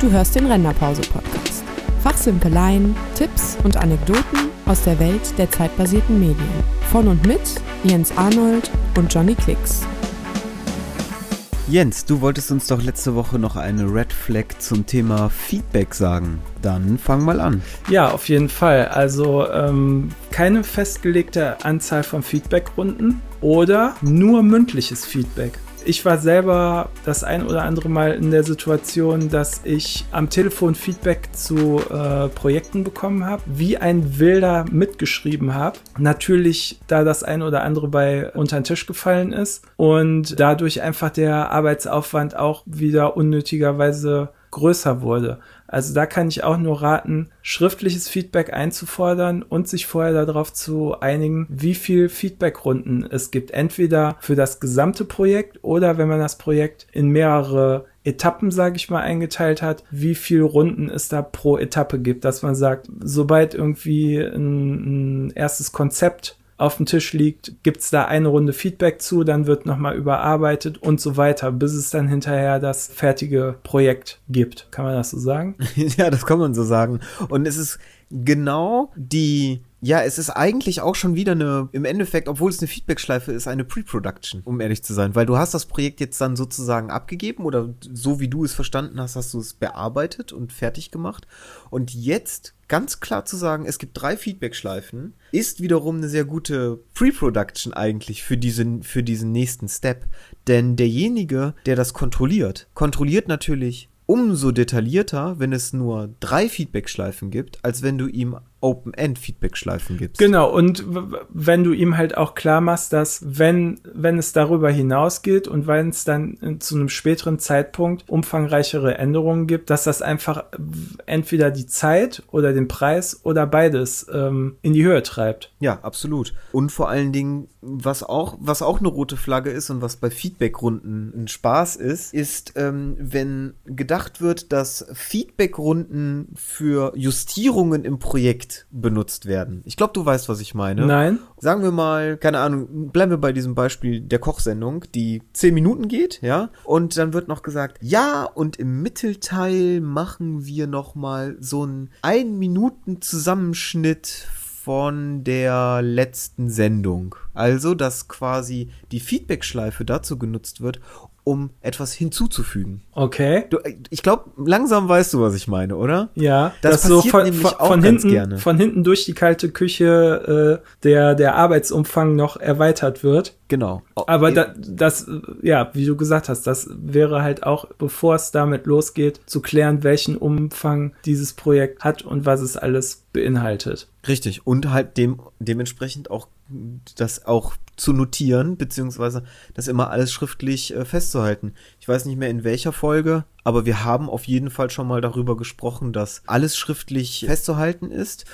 Du hörst den Renderpause-Podcast. Fachsimpeleien, Tipps und Anekdoten aus der Welt der zeitbasierten Medien. Von und mit Jens Arnold und Johnny Klicks. Jens, du wolltest uns doch letzte Woche noch eine Red Flag zum Thema Feedback sagen. Dann fang mal an. Ja, auf jeden Fall. Also ähm, keine festgelegte Anzahl von Feedbackrunden oder nur mündliches Feedback ich war selber das ein oder andere Mal in der Situation, dass ich am Telefon Feedback zu äh, Projekten bekommen habe, wie ein Wilder mitgeschrieben habe. Natürlich, da das ein oder andere bei unter den Tisch gefallen ist und dadurch einfach der Arbeitsaufwand auch wieder unnötigerweise größer wurde. Also da kann ich auch nur raten, schriftliches Feedback einzufordern und sich vorher darauf zu einigen, wie viel Feedbackrunden es gibt. Entweder für das gesamte Projekt oder wenn man das Projekt in mehrere Etappen, sage ich mal, eingeteilt hat, wie viel Runden es da pro Etappe gibt, dass man sagt, sobald irgendwie ein, ein erstes Konzept auf dem Tisch liegt, gibt's da eine Runde Feedback zu, dann wird nochmal überarbeitet und so weiter, bis es dann hinterher das fertige Projekt gibt. Kann man das so sagen? ja, das kann man so sagen. Und es ist genau die ja, es ist eigentlich auch schon wieder eine, im Endeffekt, obwohl es eine Feedback-Schleife ist, eine Pre-Production, um ehrlich zu sein. Weil du hast das Projekt jetzt dann sozusagen abgegeben oder so wie du es verstanden hast, hast du es bearbeitet und fertig gemacht. Und jetzt ganz klar zu sagen, es gibt drei Feedback-Schleifen, ist wiederum eine sehr gute Pre-Production eigentlich für diesen, für diesen nächsten Step. Denn derjenige, der das kontrolliert, kontrolliert natürlich umso detaillierter, wenn es nur drei Feedback-Schleifen gibt, als wenn du ihm Open-End-Feedback-Schleifen gibst. Genau, und wenn du ihm halt auch klar machst, dass wenn, wenn es darüber hinausgeht und wenn es dann zu einem späteren Zeitpunkt umfangreichere Änderungen gibt, dass das einfach entweder die Zeit oder den Preis oder beides ähm, in die Höhe treibt. Ja, absolut. Und vor allen Dingen, was auch, was auch eine rote Flagge ist und was bei Feedback-Runden ein Spaß ist, ist, ähm, wenn gedacht wird, dass Feedback-Runden für Justierungen im Projekt Projekt benutzt werden. Ich glaube, du weißt, was ich meine. Nein. Sagen wir mal, keine Ahnung, bleiben wir bei diesem Beispiel der Kochsendung, die zehn Minuten geht, ja, und dann wird noch gesagt, ja, und im Mittelteil machen wir noch mal so einen ein Minuten Zusammenschnitt von der letzten Sendung. Also, dass quasi die Feedback-Schleife dazu genutzt wird, um etwas hinzuzufügen. Okay. Du, ich glaube, langsam weißt du, was ich meine, oder? Ja, das passiert so von, nämlich von, auch von hinten, gerne. von hinten durch die kalte Küche äh, der, der Arbeitsumfang noch erweitert wird. Genau. Aber da, das, ja, wie du gesagt hast, das wäre halt auch, bevor es damit losgeht, zu klären, welchen Umfang dieses Projekt hat und was es alles beinhaltet. Richtig. Und halt dem, dementsprechend auch das auch zu notieren, beziehungsweise das immer alles schriftlich äh, festzuhalten. Ich weiß nicht mehr in welcher Folge, aber wir haben auf jeden Fall schon mal darüber gesprochen, dass alles schriftlich festzuhalten ist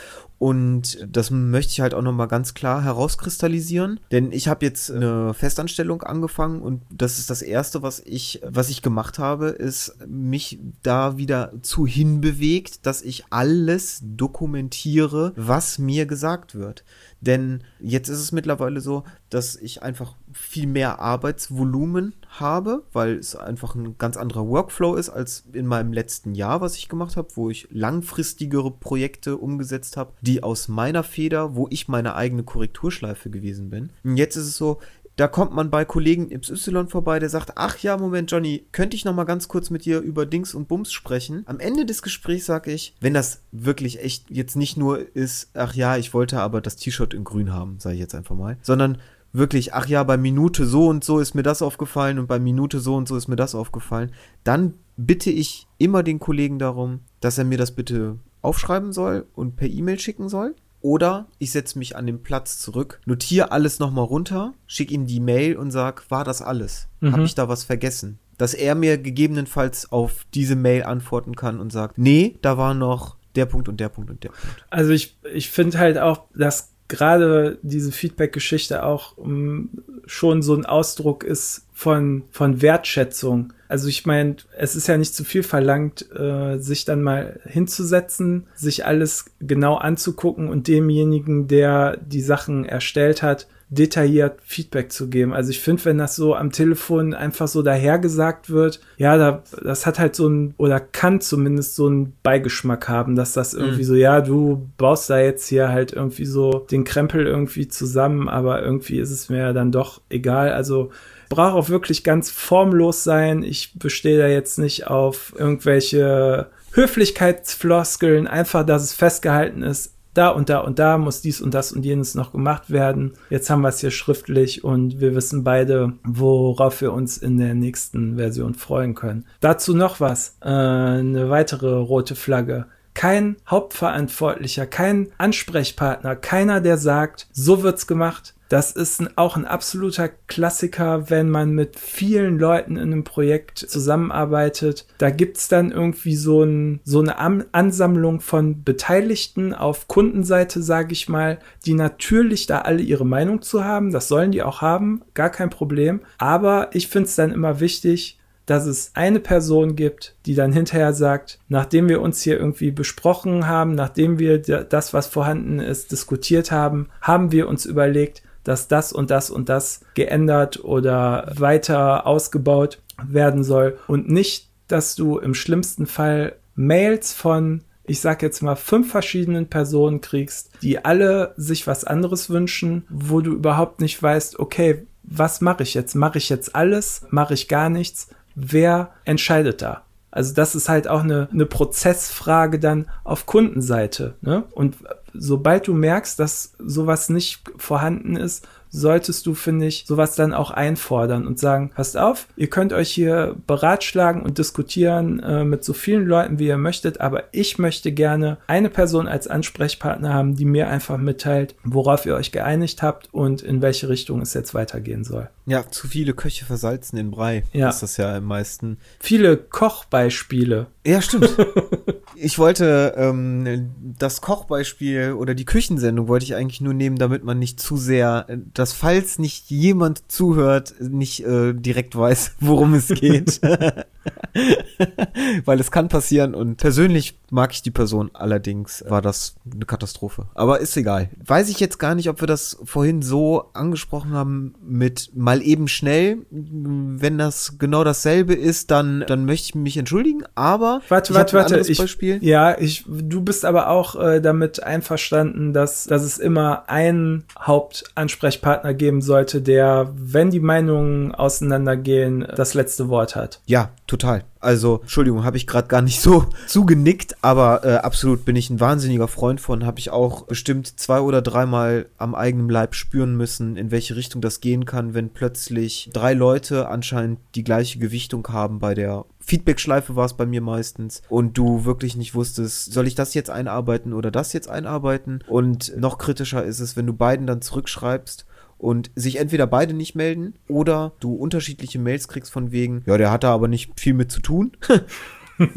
und das möchte ich halt auch nochmal ganz klar herauskristallisieren, denn ich habe jetzt eine Festanstellung angefangen und das ist das erste, was ich was ich gemacht habe, ist mich da wieder zu hinbewegt, dass ich alles dokumentiere, was mir gesagt wird. Denn jetzt ist es mittlerweile so, dass ich einfach viel mehr Arbeitsvolumen habe, weil es einfach ein ganz anderer Workflow ist als in meinem letzten Jahr, was ich gemacht habe, wo ich langfristigere Projekte umgesetzt habe, die aus meiner Feder, wo ich meine eigene Korrekturschleife gewesen bin. Und jetzt ist es so, da kommt man bei Kollegen XY vorbei, der sagt, ach ja, Moment, Johnny, könnte ich noch mal ganz kurz mit dir über Dings und Bums sprechen? Am Ende des Gesprächs sage ich, wenn das wirklich echt jetzt nicht nur ist, ach ja, ich wollte aber das T-Shirt in grün haben, sage ich jetzt einfach mal, sondern wirklich, ach ja, bei Minute so und so ist mir das aufgefallen und bei Minute so und so ist mir das aufgefallen, dann bitte ich immer den Kollegen darum, dass er mir das bitte aufschreiben soll und per E-Mail schicken soll. Oder ich setze mich an den Platz zurück, notiere alles nochmal runter, schicke ihm die Mail und sag, war das alles? Mhm. Habe ich da was vergessen? Dass er mir gegebenenfalls auf diese Mail antworten kann und sagt, nee, da war noch der Punkt und der Punkt und der Punkt. Also ich, ich finde halt auch, dass gerade diese Feedback-Geschichte auch ähm, schon so ein Ausdruck ist von, von Wertschätzung. Also ich meine, es ist ja nicht zu viel verlangt, äh, sich dann mal hinzusetzen, sich alles genau anzugucken und demjenigen, der die Sachen erstellt hat, detailliert Feedback zu geben. Also ich finde, wenn das so am Telefon einfach so dahergesagt wird, ja, da, das hat halt so ein, oder kann zumindest so einen Beigeschmack haben, dass das irgendwie mhm. so, ja, du baust da jetzt hier halt irgendwie so den Krempel irgendwie zusammen, aber irgendwie ist es mir dann doch egal. Also braucht auch wirklich ganz formlos sein. Ich bestehe da jetzt nicht auf irgendwelche Höflichkeitsfloskeln, einfach, dass es festgehalten ist, da und da und da muss dies und das und jenes noch gemacht werden. Jetzt haben wir es hier schriftlich und wir wissen beide, worauf wir uns in der nächsten Version freuen können. Dazu noch was, äh, eine weitere rote Flagge kein Hauptverantwortlicher, kein Ansprechpartner, keiner, der sagt, so wird's gemacht, das ist ein, auch ein absoluter Klassiker, wenn man mit vielen Leuten in einem Projekt zusammenarbeitet. Da gibt's dann irgendwie so, ein, so eine Ansammlung von Beteiligten auf Kundenseite, sage ich mal, die natürlich da alle ihre Meinung zu haben. Das sollen die auch haben, gar kein Problem. Aber ich finde es dann immer wichtig, dass es eine Person gibt, die dann hinterher sagt, nachdem wir uns hier irgendwie besprochen haben, nachdem wir das, was vorhanden ist, diskutiert haben, haben wir uns überlegt, dass das und das und das geändert oder weiter ausgebaut werden soll und nicht, dass du im schlimmsten Fall Mails von ich sag jetzt mal fünf verschiedenen Personen kriegst, die alle sich was anderes wünschen, wo du überhaupt nicht weißt, okay, was mache ich jetzt? Mache ich jetzt alles? Mache ich gar nichts? Wer entscheidet da? Also das ist halt auch eine, eine Prozessfrage dann auf Kundenseite. Ne? Und sobald du merkst, dass sowas nicht vorhanden ist, solltest du, finde ich, sowas dann auch einfordern und sagen, passt auf, ihr könnt euch hier beratschlagen und diskutieren äh, mit so vielen Leuten, wie ihr möchtet, aber ich möchte gerne eine Person als Ansprechpartner haben, die mir einfach mitteilt, worauf ihr euch geeinigt habt und in welche Richtung es jetzt weitergehen soll. Ja, zu viele Köche versalzen den Brei. Ja. Ist das ja am meisten. Viele Kochbeispiele. Ja, stimmt. ich wollte ähm, das Kochbeispiel oder die Küchensendung wollte ich eigentlich nur nehmen, damit man nicht zu sehr, dass falls nicht jemand zuhört, nicht äh, direkt weiß, worum es geht. Weil es kann passieren und persönlich mag ich die Person, allerdings war das eine Katastrophe. Aber ist egal. Weiß ich jetzt gar nicht, ob wir das vorhin so angesprochen haben mit mal eben schnell. Wenn das genau dasselbe ist, dann, dann möchte ich mich entschuldigen, aber warte, warte, warte. Ich, Beispiel. Ja, ich, du bist aber auch äh, damit einverstanden, dass, dass es immer einen Hauptansprechpartner geben sollte, der, wenn die Meinungen auseinandergehen, das letzte Wort hat. Ja, total. Also, Entschuldigung, habe ich gerade gar nicht so zugenickt, aber äh, absolut bin ich ein wahnsinniger Freund von. Habe ich auch bestimmt zwei oder dreimal am eigenen Leib spüren müssen, in welche Richtung das gehen kann, wenn plötzlich drei Leute anscheinend die gleiche Gewichtung haben bei der Feedback-Schleife war es bei mir meistens und du wirklich nicht wusstest, soll ich das jetzt einarbeiten oder das jetzt einarbeiten? Und noch kritischer ist es, wenn du beiden dann zurückschreibst und sich entweder beide nicht melden oder du unterschiedliche Mails kriegst von wegen, ja, der hat da aber nicht viel mit zu tun.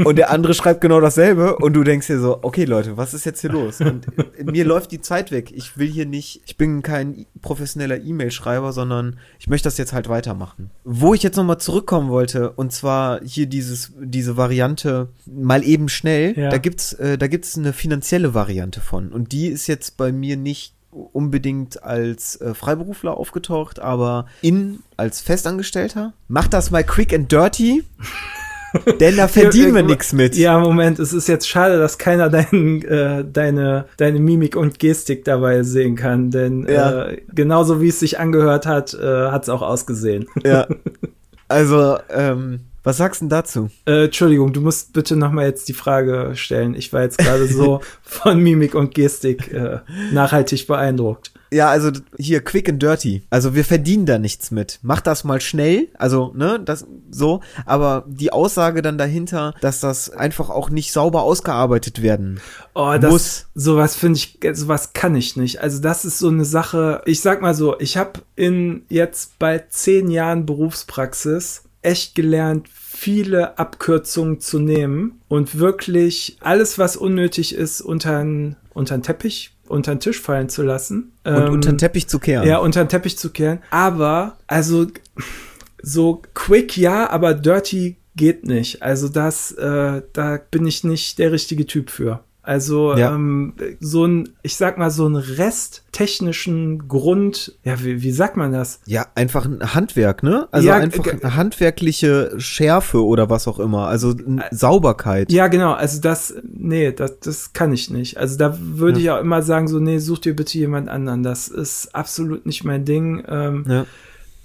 und der andere schreibt genau dasselbe und du denkst dir so, okay Leute, was ist jetzt hier los? Und mir läuft die Zeit weg. Ich will hier nicht, ich bin kein professioneller E-Mail-Schreiber, sondern ich möchte das jetzt halt weitermachen. Wo ich jetzt nochmal zurückkommen wollte, und zwar hier dieses, diese Variante mal eben schnell, ja. da gibt's, äh, da gibt's eine finanzielle Variante von. Und die ist jetzt bei mir nicht unbedingt als äh, Freiberufler aufgetaucht, aber in als Festangestellter. Mach das mal quick and dirty. Denn da verdienen wir nichts mit. Ja, Moment, es ist jetzt schade, dass keiner dein, äh, deine, deine Mimik und Gestik dabei sehen kann, denn ja. äh, genauso wie es sich angehört hat, äh, hat es auch ausgesehen. Ja. Also, ähm, was sagst du denn dazu? Äh, Entschuldigung, du musst bitte nochmal jetzt die Frage stellen. Ich war jetzt gerade so von Mimik und Gestik äh, nachhaltig beeindruckt. Ja, also hier quick and dirty. Also wir verdienen da nichts mit. Mach das mal schnell, also ne, das so, aber die Aussage dann dahinter, dass das einfach auch nicht sauber ausgearbeitet werden oh, das, muss. Sowas finde ich, sowas kann ich nicht. Also das ist so eine Sache. Ich sag mal so, ich habe in jetzt bald zehn Jahren Berufspraxis echt gelernt, viele Abkürzungen zu nehmen und wirklich alles, was unnötig ist, unter den Teppich unter den Tisch fallen zu lassen. Und ähm, unter den Teppich zu kehren. Ja, unter den Teppich zu kehren. Aber, also, so quick ja, aber dirty geht nicht. Also das, äh, da bin ich nicht der richtige Typ für. Also Ja. ähm, so ein, ich sag mal, so ein resttechnischen Grund, ja, wie, wie sagt man das? Ja, einfach ein Handwerk, ne? Also Ja, einfach eine handwerkliche Schärfe oder was auch immer. Also Sauberkeit. Ja, genau, also das, nee, das, das kann ich nicht. Also da würde ich auch immer sagen, so, nee, such dir bitte jemand anderen. Das ist absolut nicht mein Ding. Ähm, Ja.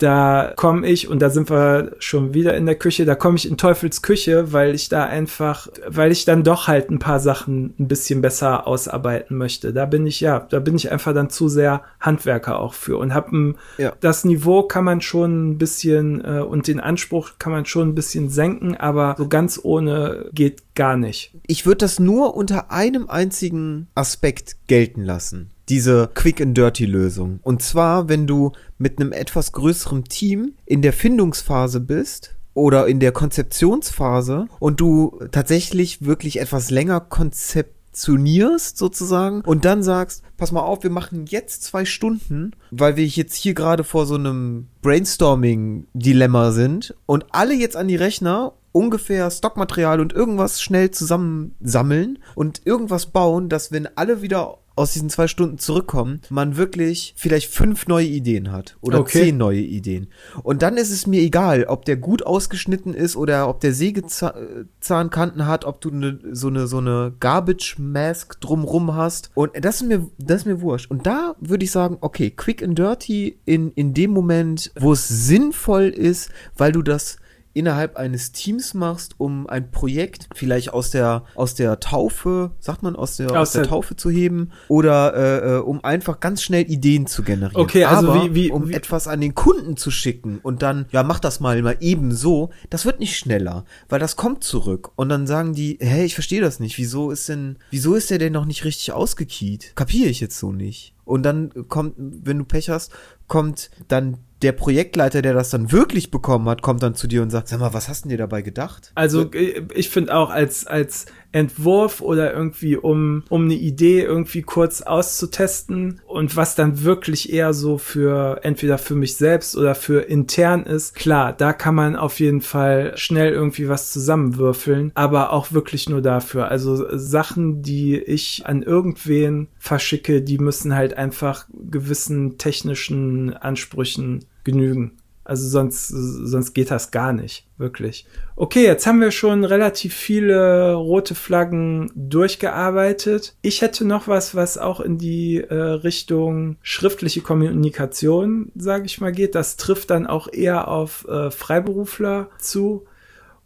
Da komme ich, und da sind wir schon wieder in der Küche, da komme ich in Teufels Küche, weil ich da einfach, weil ich dann doch halt ein paar Sachen ein bisschen besser ausarbeiten möchte. Da bin ich, ja, da bin ich einfach dann zu sehr Handwerker auch für und hab ein, Ja. das Niveau kann man schon ein bisschen äh, und den Anspruch kann man schon ein bisschen senken, aber so ganz ohne geht gar nicht. Ich würde das nur unter einem einzigen Aspekt gelten lassen. Diese Quick and Dirty Lösung. Und zwar, wenn du mit einem etwas größeren Team in der Findungsphase bist oder in der Konzeptionsphase und du tatsächlich wirklich etwas länger konzeptionierst sozusagen und dann sagst, pass mal auf, wir machen jetzt zwei Stunden, weil wir jetzt hier gerade vor so einem Brainstorming-Dilemma sind und alle jetzt an die Rechner ungefähr Stockmaterial und irgendwas schnell zusammensammeln und irgendwas bauen, dass wenn alle wieder aus diesen zwei Stunden zurückkommen, man wirklich vielleicht fünf neue Ideen hat oder Okay. zehn neue Ideen. Und dann ist es mir egal, ob der gut ausgeschnitten ist oder ob der Sägezahnkanten hat, ob du ne, so eine so eine Garbage Mask drumrum hast. Und das ist mir das ist mir wurscht. Und da würde ich sagen, okay, quick and dirty in in dem Moment, wo es sinnvoll ist, weil du das innerhalb eines Teams machst, um ein Projekt vielleicht aus der aus der Taufe, sagt man aus der aus, Aus der, der- Taufe zu heben oder äh, äh, um einfach ganz schnell Ideen zu generieren. Okay, also Aber wie- wie- um wie- etwas an den Kunden zu schicken und dann ja mach das mal mal eben so, das wird nicht schneller, weil das kommt zurück und dann sagen die, hey, ich verstehe das nicht, wieso ist denn wieso ist der denn noch nicht richtig ausgekiet? Kapiere ich jetzt so nicht. Und dann kommt, wenn du Pech hast, kommt dann der Projektleiter, der das dann wirklich bekommen hat, kommt dann zu dir und sagt, sag mal, was hast du dir dabei gedacht? Also äh, ich finde auch als, als Entwurf oder irgendwie um, um eine Idee irgendwie kurz auszutesten und was dann wirklich eher so für entweder für mich selbst oder für intern ist, klar, da kann man auf jeden Fall schnell irgendwie was zusammenwürfeln, aber auch wirklich nur dafür. Also Sachen, die ich an irgendwen verschicke, die müssen halt einfach gewissen technischen Ansprüchen genügen. Also sonst, sonst geht das gar nicht, wirklich. Okay, jetzt haben wir schon relativ viele rote Flaggen durchgearbeitet. Ich hätte noch was, was auch in die äh, Richtung schriftliche Kommunikation, sage ich mal, geht. Das trifft dann auch eher auf äh, Freiberufler zu.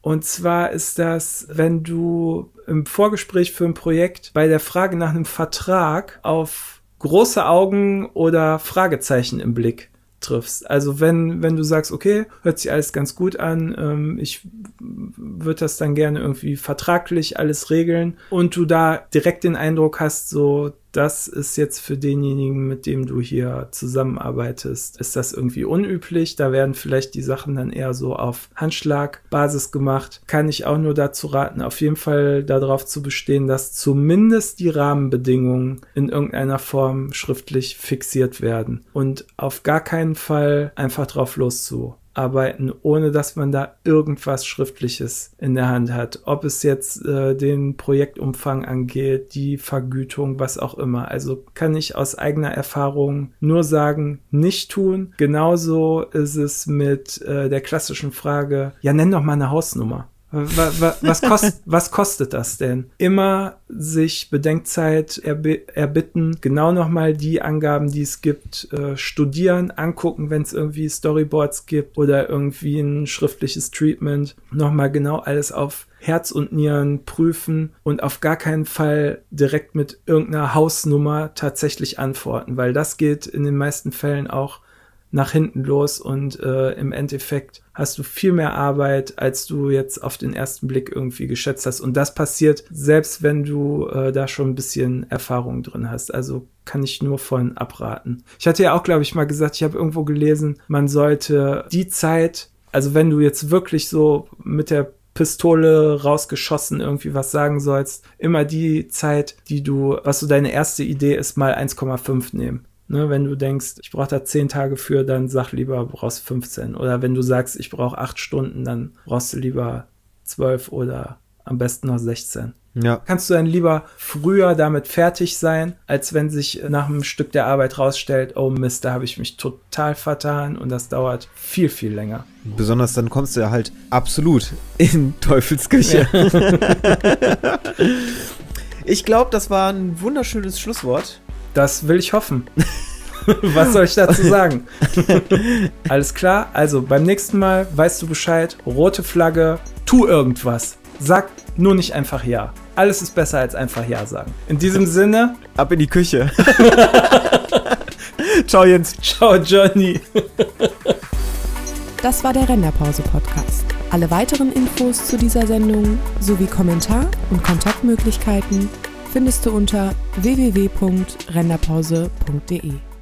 Und zwar ist das, wenn du im Vorgespräch für ein Projekt bei der Frage nach einem Vertrag auf große Augen oder Fragezeichen im Blick triffst. Also wenn, wenn du sagst, okay, hört sich alles ganz gut an, ähm, ich würde das dann gerne irgendwie vertraglich alles regeln und du da direkt den Eindruck hast, so, das ist jetzt für denjenigen, mit dem du hier zusammenarbeitest, ist das irgendwie unüblich. Da werden vielleicht die Sachen dann eher so auf Handschlagbasis gemacht. Kann ich auch nur dazu raten, auf jeden Fall darauf zu bestehen, dass zumindest die Rahmenbedingungen in irgendeiner Form schriftlich fixiert werden und auf gar keinen Fall einfach drauf loszuarbeiten, ohne dass man da irgendwas Schriftliches in der Hand hat. Ob es jetzt äh, den Projektumfang angeht, die Vergütung, was auch immer. Also kann ich aus eigener Erfahrung nur sagen, nicht tun. Genauso ist es mit äh, der klassischen Frage, ja, nenn doch mal eine Hausnummer. Wa- wa- Was, kost, was kostet das denn? Immer sich Bedenkzeit erbi erbitten, genau nochmal die Angaben, die es gibt, äh, studieren, angucken, wenn es irgendwie Storyboards gibt oder irgendwie ein schriftliches Treatment, nochmal genau alles auf Herz und Nieren prüfen und auf gar keinen Fall direkt mit irgendeiner Hausnummer tatsächlich antworten, weil das geht in den meisten Fällen auch nach hinten los und äh, im Endeffekt hast du viel mehr Arbeit, als du jetzt auf den ersten Blick irgendwie geschätzt hast. Und das passiert, selbst wenn du äh, da schon ein bisschen Erfahrung drin hast. Also kann ich nur von abraten. Ich hatte ja auch, glaube ich, mal gesagt, ich habe irgendwo gelesen, man sollte die Zeit, also wenn du jetzt wirklich so mit der Pistole rausgeschossen irgendwie was sagen sollst, immer die Zeit, die du, was so deine erste Idee ist, mal 1,5 nehmen. Ne, wenn du denkst, ich brauche da 10 Tage für, dann sag lieber, brauchst 15. Oder wenn du sagst, ich brauche 8 Stunden, dann brauchst du lieber 12 oder am besten noch 16. Ja. Kannst du dann lieber früher damit fertig sein, als wenn sich nach einem Stück der Arbeit rausstellt, oh Mist, da habe ich mich total vertan und das dauert viel, viel länger. Besonders dann kommst du ja halt absolut in Teufelsküche. ich glaube, das war ein wunderschönes Schlusswort. Das will ich hoffen. Was soll ich dazu sagen? Alles klar, also beim nächsten Mal weißt du Bescheid, rote Flagge, tu irgendwas. Sag nur nicht einfach ja. Alles ist besser als einfach ja sagen. In diesem Sinne, Ab in die Küche. Ciao Jens. ciao Johnny. Das war der Renderpause-Podcast. Alle weiteren Infos zu dieser Sendung sowie Kommentar- und Kontaktmöglichkeiten findest du unter www.renderpause.de.